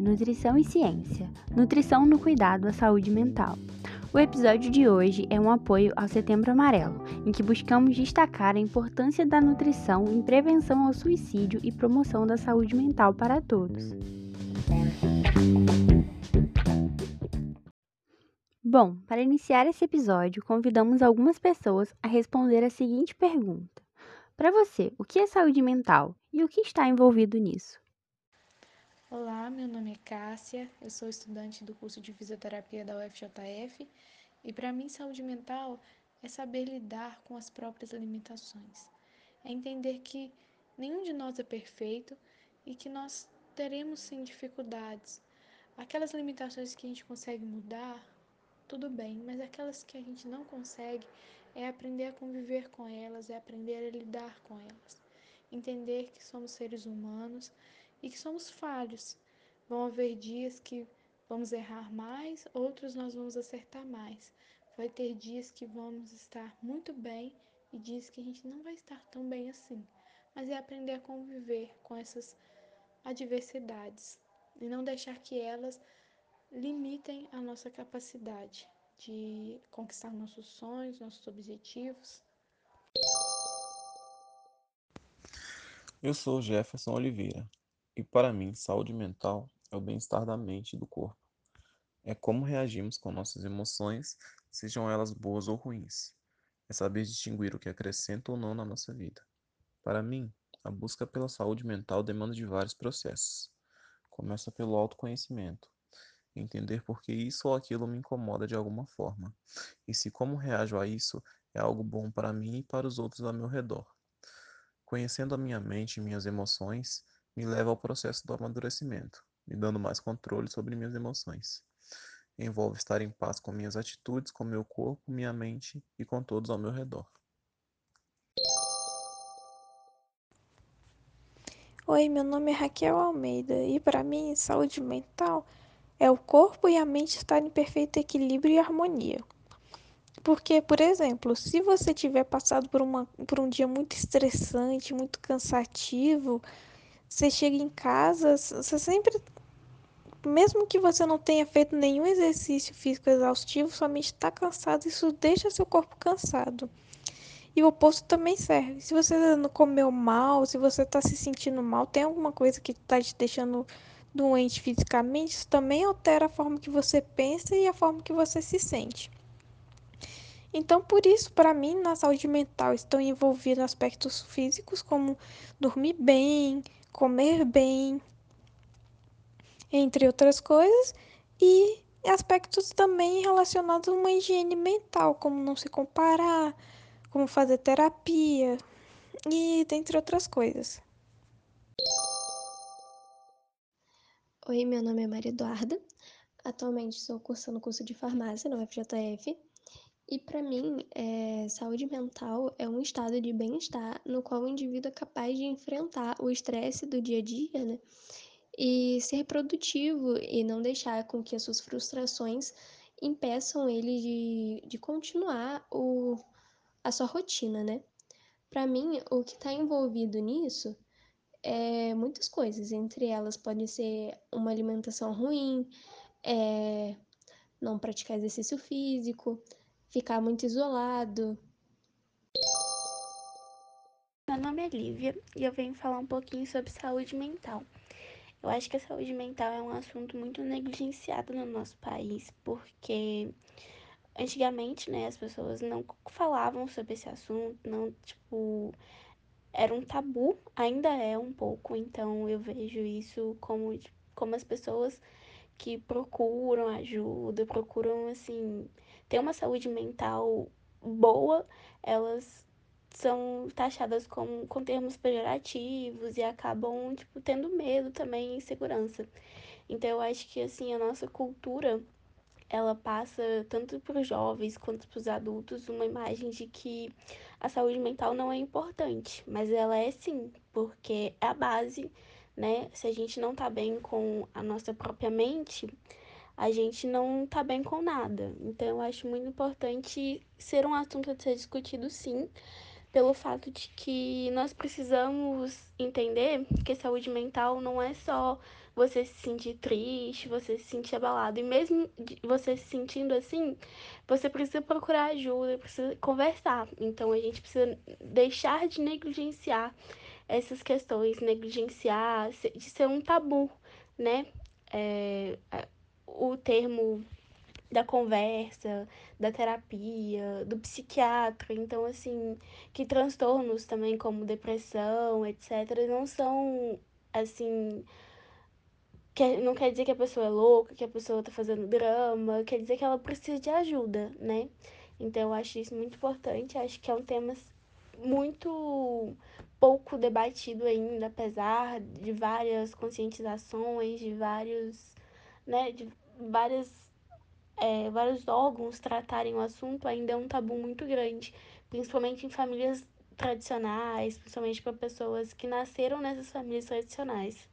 Nutrição e Ciência Nutrição no Cuidado à Saúde Mental. O episódio de hoje é um apoio ao Setembro Amarelo, em que buscamos destacar a importância da nutrição em prevenção ao suicídio e promoção da saúde mental para todos. Bom, para iniciar esse episódio, convidamos algumas pessoas a responder a seguinte pergunta: Para você, o que é saúde mental e o que está envolvido nisso? Olá, meu nome é Cássia, eu sou estudante do curso de fisioterapia da UFJF e para mim saúde mental é saber lidar com as próprias limitações. É entender que nenhum de nós é perfeito e que nós teremos sim dificuldades. Aquelas limitações que a gente consegue mudar, tudo bem, mas aquelas que a gente não consegue é aprender a conviver com elas, é aprender a lidar com elas. Entender que somos seres humanos e que somos falhos. Vão haver dias que vamos errar mais, outros nós vamos acertar mais. Vai ter dias que vamos estar muito bem e dias que a gente não vai estar tão bem assim. Mas é aprender a conviver com essas adversidades e não deixar que elas limitem a nossa capacidade de conquistar nossos sonhos, nossos objetivos. Eu sou Jefferson Oliveira, e para mim, saúde mental é o bem-estar da mente e do corpo. É como reagimos com nossas emoções, sejam elas boas ou ruins. É saber distinguir o que acrescenta ou não na nossa vida. Para mim, a busca pela saúde mental demanda de vários processos. Começa pelo autoconhecimento, entender por que isso ou aquilo me incomoda de alguma forma, e se como reajo a isso é algo bom para mim e para os outros ao meu redor. Conhecendo a minha mente e minhas emoções, me leva ao processo do amadurecimento, me dando mais controle sobre minhas emoções. Envolve estar em paz com minhas atitudes, com meu corpo, minha mente e com todos ao meu redor. Oi, meu nome é Raquel Almeida e para mim saúde mental é o corpo e a mente estarem em perfeito equilíbrio e harmonia. Porque, por exemplo, se você tiver passado por, uma, por um dia muito estressante, muito cansativo, você chega em casa, você sempre. Mesmo que você não tenha feito nenhum exercício físico exaustivo, sua mente está cansada, isso deixa seu corpo cansado. E o oposto também serve. Se você não comeu mal, se você está se sentindo mal, tem alguma coisa que está te deixando doente fisicamente, isso também altera a forma que você pensa e a forma que você se sente. Então, por isso, para mim, na saúde mental estão envolvidos aspectos físicos como dormir bem, comer bem, entre outras coisas, e aspectos também relacionados a uma higiene mental, como não se comparar, como fazer terapia e dentre outras coisas. Oi, meu nome é Maria Eduarda. Atualmente estou cursando curso de farmácia na UFJF e para mim, é, saúde mental é um estado de bem-estar no qual o indivíduo é capaz de enfrentar o estresse do dia a dia, né? E ser produtivo e não deixar com que as suas frustrações impeçam ele de, de continuar o, a sua rotina, né? Para mim, o que está envolvido nisso é muitas coisas. Entre elas pode ser uma alimentação ruim, é, não praticar exercício físico, ficar muito isolado. Meu nome é Lívia e eu venho falar um pouquinho sobre saúde mental. Eu acho que a saúde mental é um assunto muito negligenciado no nosso país, porque antigamente, né, as pessoas não falavam sobre esse assunto, não, tipo, era um tabu, ainda é um pouco, então eu vejo isso como, como as pessoas que procuram ajuda, procuram, assim, ter uma saúde mental boa, elas são taxadas com, com termos pejorativos e acabam, tipo, tendo medo também e insegurança. Então, eu acho que, assim, a nossa cultura, ela passa tanto para os jovens quanto para os adultos uma imagem de que a saúde mental não é importante, mas ela é sim, porque é a base, né? Se a gente não tá bem com a nossa própria mente, a gente não tá bem com nada. Então, eu acho muito importante ser um assunto a ser discutido, sim, pelo fato de que nós precisamos entender que saúde mental não é só você se sentir triste, você se sentir abalado. E mesmo você se sentindo assim, você precisa procurar ajuda, precisa conversar. Então a gente precisa deixar de negligenciar essas questões, negligenciar, de ser um tabu, né? É, o termo da conversa, da terapia, do psiquiatra. Então, assim, que transtornos também, como depressão, etc., não são, assim. não quer dizer que a pessoa é louca, que a pessoa tá fazendo drama, quer dizer que ela precisa de ajuda, né? Então, eu acho isso muito importante. Acho que é um tema muito pouco debatido ainda, apesar de várias conscientizações, de vários, né, de várias é, vários órgãos tratarem o assunto, ainda é um tabu muito grande, principalmente em famílias tradicionais, principalmente para pessoas que nasceram nessas famílias tradicionais.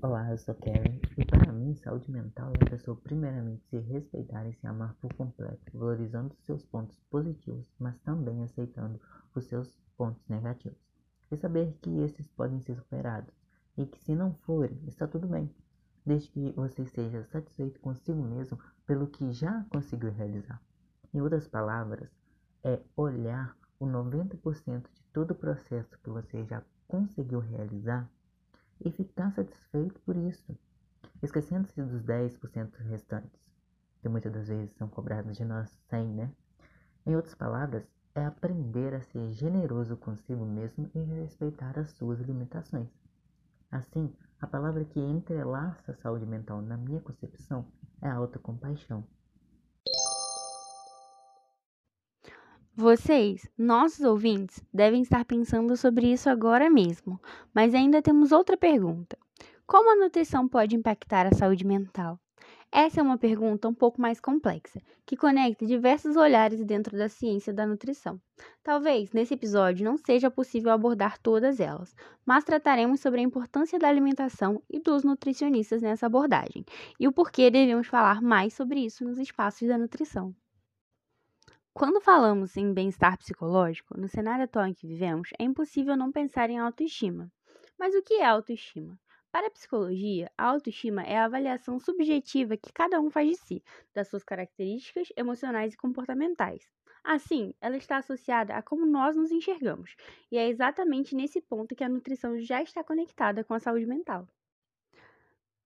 Olá, eu sou Kevin e para mim saúde mental é a pessoa primeiramente se respeitar e se amar por completo, valorizando seus pontos positivos, mas também aceitando os seus pontos negativos. E saber que esses podem ser superados e que se não forem, está tudo bem desde que você esteja satisfeito consigo mesmo pelo que já conseguiu realizar. Em outras palavras, é olhar o 90% de todo o processo que você já conseguiu realizar e ficar satisfeito por isso, esquecendo-se dos 10% restantes, que muitas das vezes são cobrados de nós sem, né? Em outras palavras, é aprender a ser generoso consigo mesmo e respeitar as suas limitações. Assim, a palavra que entrelaça a saúde mental na minha concepção é autocompaixão. Vocês, nossos ouvintes, devem estar pensando sobre isso agora mesmo, mas ainda temos outra pergunta. Como a nutrição pode impactar a saúde mental? Essa é uma pergunta um pouco mais complexa, que conecta diversos olhares dentro da ciência da nutrição. Talvez nesse episódio não seja possível abordar todas elas, mas trataremos sobre a importância da alimentação e dos nutricionistas nessa abordagem e o porquê devemos falar mais sobre isso nos espaços da nutrição. Quando falamos em bem-estar psicológico, no cenário atual em que vivemos, é impossível não pensar em autoestima. Mas o que é autoestima? Para a psicologia, a autoestima é a avaliação subjetiva que cada um faz de si, das suas características emocionais e comportamentais. Assim, ela está associada a como nós nos enxergamos, e é exatamente nesse ponto que a nutrição já está conectada com a saúde mental.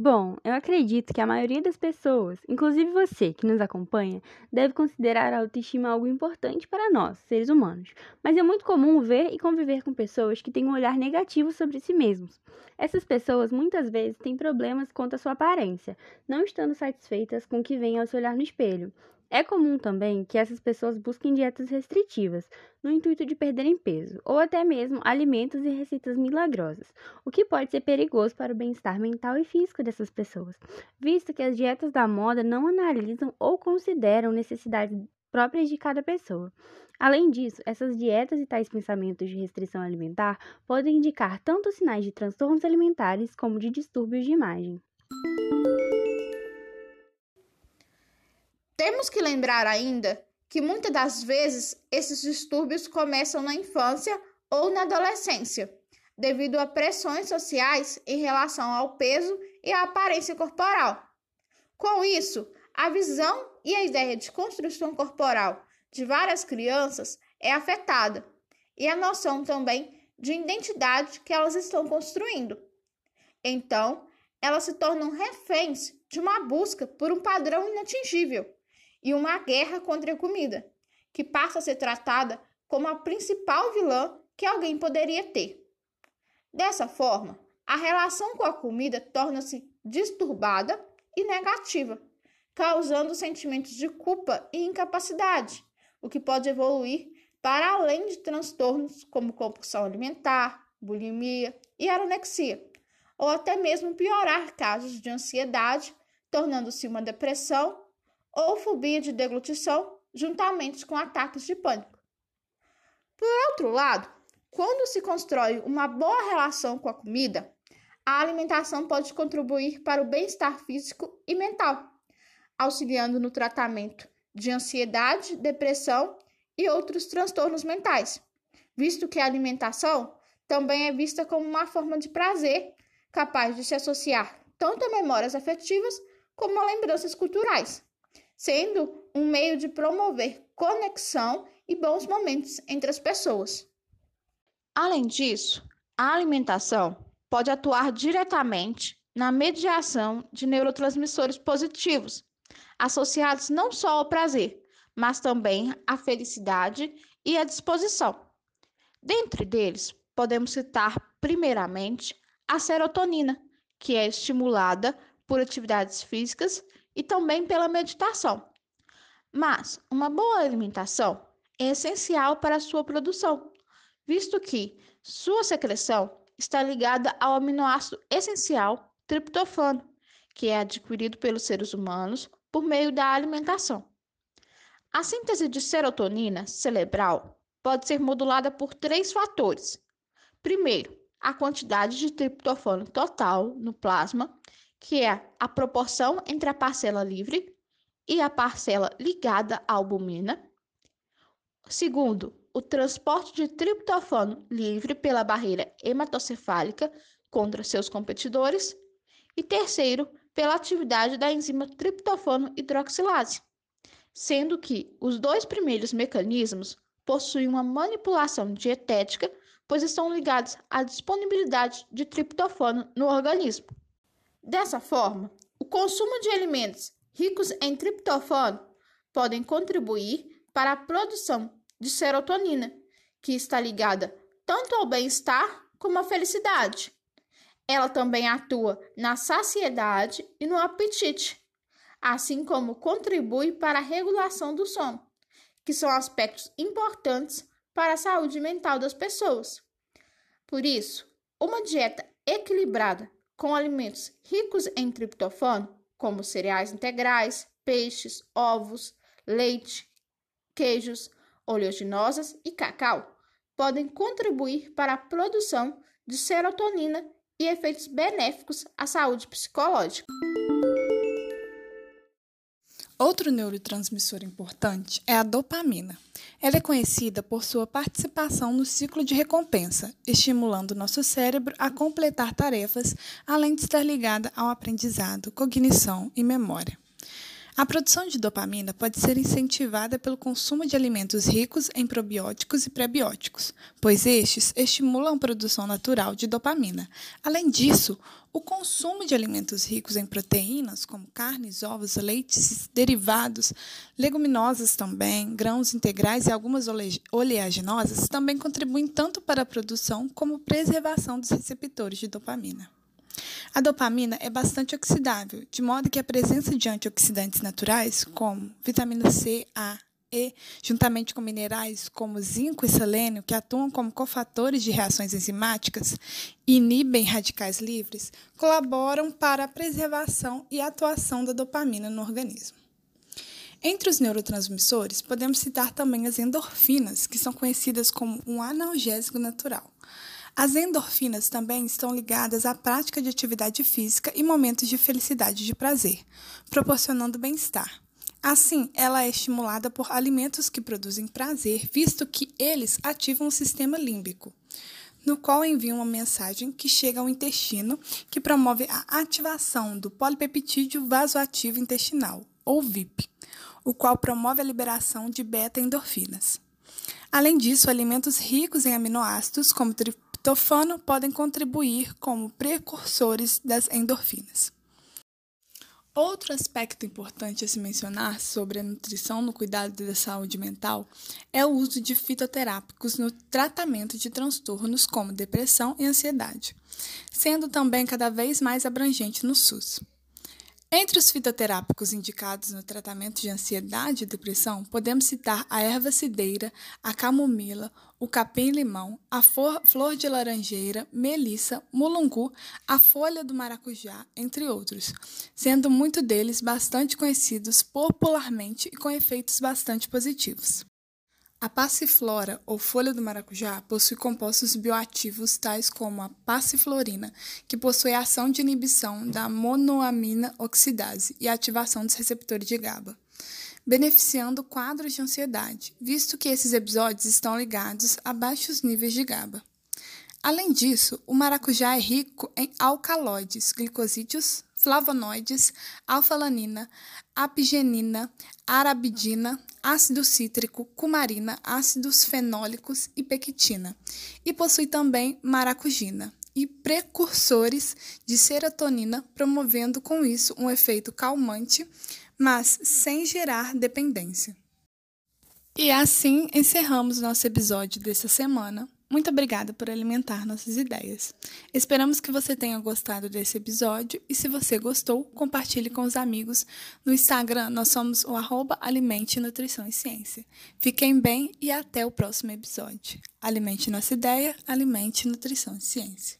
Bom, eu acredito que a maioria das pessoas, inclusive você que nos acompanha, deve considerar a autoestima algo importante para nós, seres humanos. Mas é muito comum ver e conviver com pessoas que têm um olhar negativo sobre si mesmos. Essas pessoas muitas vezes têm problemas quanto à sua aparência, não estando satisfeitas com o que vem ao se olhar no espelho. É comum também que essas pessoas busquem dietas restritivas, no intuito de perderem peso, ou até mesmo alimentos e receitas milagrosas, o que pode ser perigoso para o bem-estar mental e físico dessas pessoas, visto que as dietas da moda não analisam ou consideram necessidades próprias de cada pessoa. Além disso, essas dietas e tais pensamentos de restrição alimentar podem indicar tanto sinais de transtornos alimentares como de distúrbios de imagem. Temos que lembrar ainda que muitas das vezes esses distúrbios começam na infância ou na adolescência, devido a pressões sociais em relação ao peso e à aparência corporal. Com isso, a visão e a ideia de construção corporal de várias crianças é afetada, e a noção também de identidade que elas estão construindo. Então, elas se tornam reféns de uma busca por um padrão inatingível e uma guerra contra a comida, que passa a ser tratada como a principal vilã que alguém poderia ter. Dessa forma, a relação com a comida torna-se disturbada e negativa, causando sentimentos de culpa e incapacidade, o que pode evoluir para além de transtornos como compulsão alimentar, bulimia e anorexia, ou até mesmo piorar casos de ansiedade, tornando-se uma depressão ou fobia de deglutição, juntamente com ataques de pânico. Por outro lado, quando se constrói uma boa relação com a comida, a alimentação pode contribuir para o bem-estar físico e mental, auxiliando no tratamento de ansiedade, depressão e outros transtornos mentais, visto que a alimentação também é vista como uma forma de prazer capaz de se associar tanto a memórias afetivas como a lembranças culturais, sendo um meio de promover conexão e bons momentos entre as pessoas. Além disso, a alimentação pode atuar diretamente na mediação de neurotransmissores positivos, associados não só ao prazer, mas também à felicidade e à disposição. Dentre deles, podemos citar, primeiramente, a serotonina, que é estimulada por atividades físicas e também pela meditação. Mas uma boa alimentação é essencial para a sua produção, visto que sua secreção está ligada ao aminoácido essencial triptofano, que é adquirido pelos seres humanos por meio da alimentação. A síntese de serotonina cerebral pode ser modulada por três fatores. Primeiro, a quantidade de triptofano total no plasma, que é a proporção entre a parcela livre e a parcela ligada à albumina. Segundo, o transporte de triptofano livre pela barreira hematocefálica contra seus competidores. E terceiro, pela atividade da enzima triptofano hidroxilase, sendo que os dois primeiros mecanismos possuem uma manipulação dietética, pois estão ligados à disponibilidade de triptofano no organismo. Dessa forma, o consumo de alimentos ricos em triptofano podem contribuir para a produção de serotonina, que está ligada tanto ao bem-estar como à felicidade. Ela também atua na saciedade e no apetite, assim como contribui para a regulação do sono, que são aspectos importantes para a saúde mental das pessoas. Por isso, uma dieta equilibrada com alimentos ricos em triptofano, como cereais integrais, peixes, ovos, leite, queijos, oleaginosas e cacau, podem contribuir para a produção de serotonina e efeitos benéficos à saúde psicológica. Outro neurotransmissor importante é a dopamina. Ela é conhecida por sua participação no ciclo de recompensa, estimulando nosso cérebro a completar tarefas, além de estar ligada ao aprendizado, cognição e memória. A produção de dopamina pode ser incentivada pelo consumo de alimentos ricos em probióticos e prebióticos, pois estes estimulam a produção natural de dopamina. Além disso, o consumo de alimentos ricos em proteínas, como carnes, ovos, leites, derivados, leguminosas também, grãos integrais e algumas oleaginosas, também contribuem tanto para a produção como preservação dos receptores de dopamina. A dopamina é bastante oxidável, de modo que a presença de antioxidantes naturais, como vitamina C, A, e, juntamente com minerais como zinco e selênio, que atuam como cofatores de reações enzimáticas e inibem radicais livres, colaboram para a preservação e atuação da dopamina no organismo. Entre os neurotransmissores, podemos citar também as endorfinas, que são conhecidas como um analgésico natural. As endorfinas também estão ligadas à prática de atividade física e momentos de felicidade e de prazer, proporcionando bem-estar. Assim, ela é estimulada por alimentos que produzem prazer, visto que eles ativam o sistema límbico, no qual enviam uma mensagem que chega ao intestino, que promove a ativação do polipeptídeo vasoativo intestinal, ou VIP, o qual promove a liberação de beta-endorfinas. Além disso, alimentos ricos em aminoácidos, como triptofano podem contribuir como precursores das endorfinas. Outro aspecto importante a se mencionar sobre a nutrição no cuidado da saúde mental é o uso de fitoterápicos no tratamento de transtornos como depressão e ansiedade, sendo também cada vez mais abrangente no SUS. Entre os fitoterápicos indicados no tratamento de ansiedade e depressão, podemos citar a erva cideira, a camomila, o capim-limão, a flor de laranjeira, melissa, mulungu, a folha do maracujá, entre outros, sendo muitos deles bastante conhecidos popularmente e com efeitos bastante positivos. A passiflora, ou folha do maracujá, possui compostos bioativos tais como a passiflorina, que possui ação de inibição da monoamina oxidase e ativação dos receptores de GABA, beneficiando quadros de ansiedade, visto que esses episódios estão ligados a baixos níveis de GABA. Além disso, o maracujá é rico em alcaloides, glicosídeos, flavonoides, alfalanina, apigenina, arabidina, ácido cítrico, cumarina, ácidos fenólicos e pectina, e possui também maracujina e precursores de serotonina, promovendo com isso um efeito calmante, mas sem gerar dependência. E assim encerramos nosso episódio dessa semana. Muito obrigada por alimentar nossas ideias. Esperamos que você tenha gostado desse episódio e se você gostou, compartilhe com os amigos. No Instagram nós somos o arroba Alimente Nutrição e Ciência. Fiquem bem e até o próximo episódio. Alimente nossa ideia, alimente nutrição e ciência.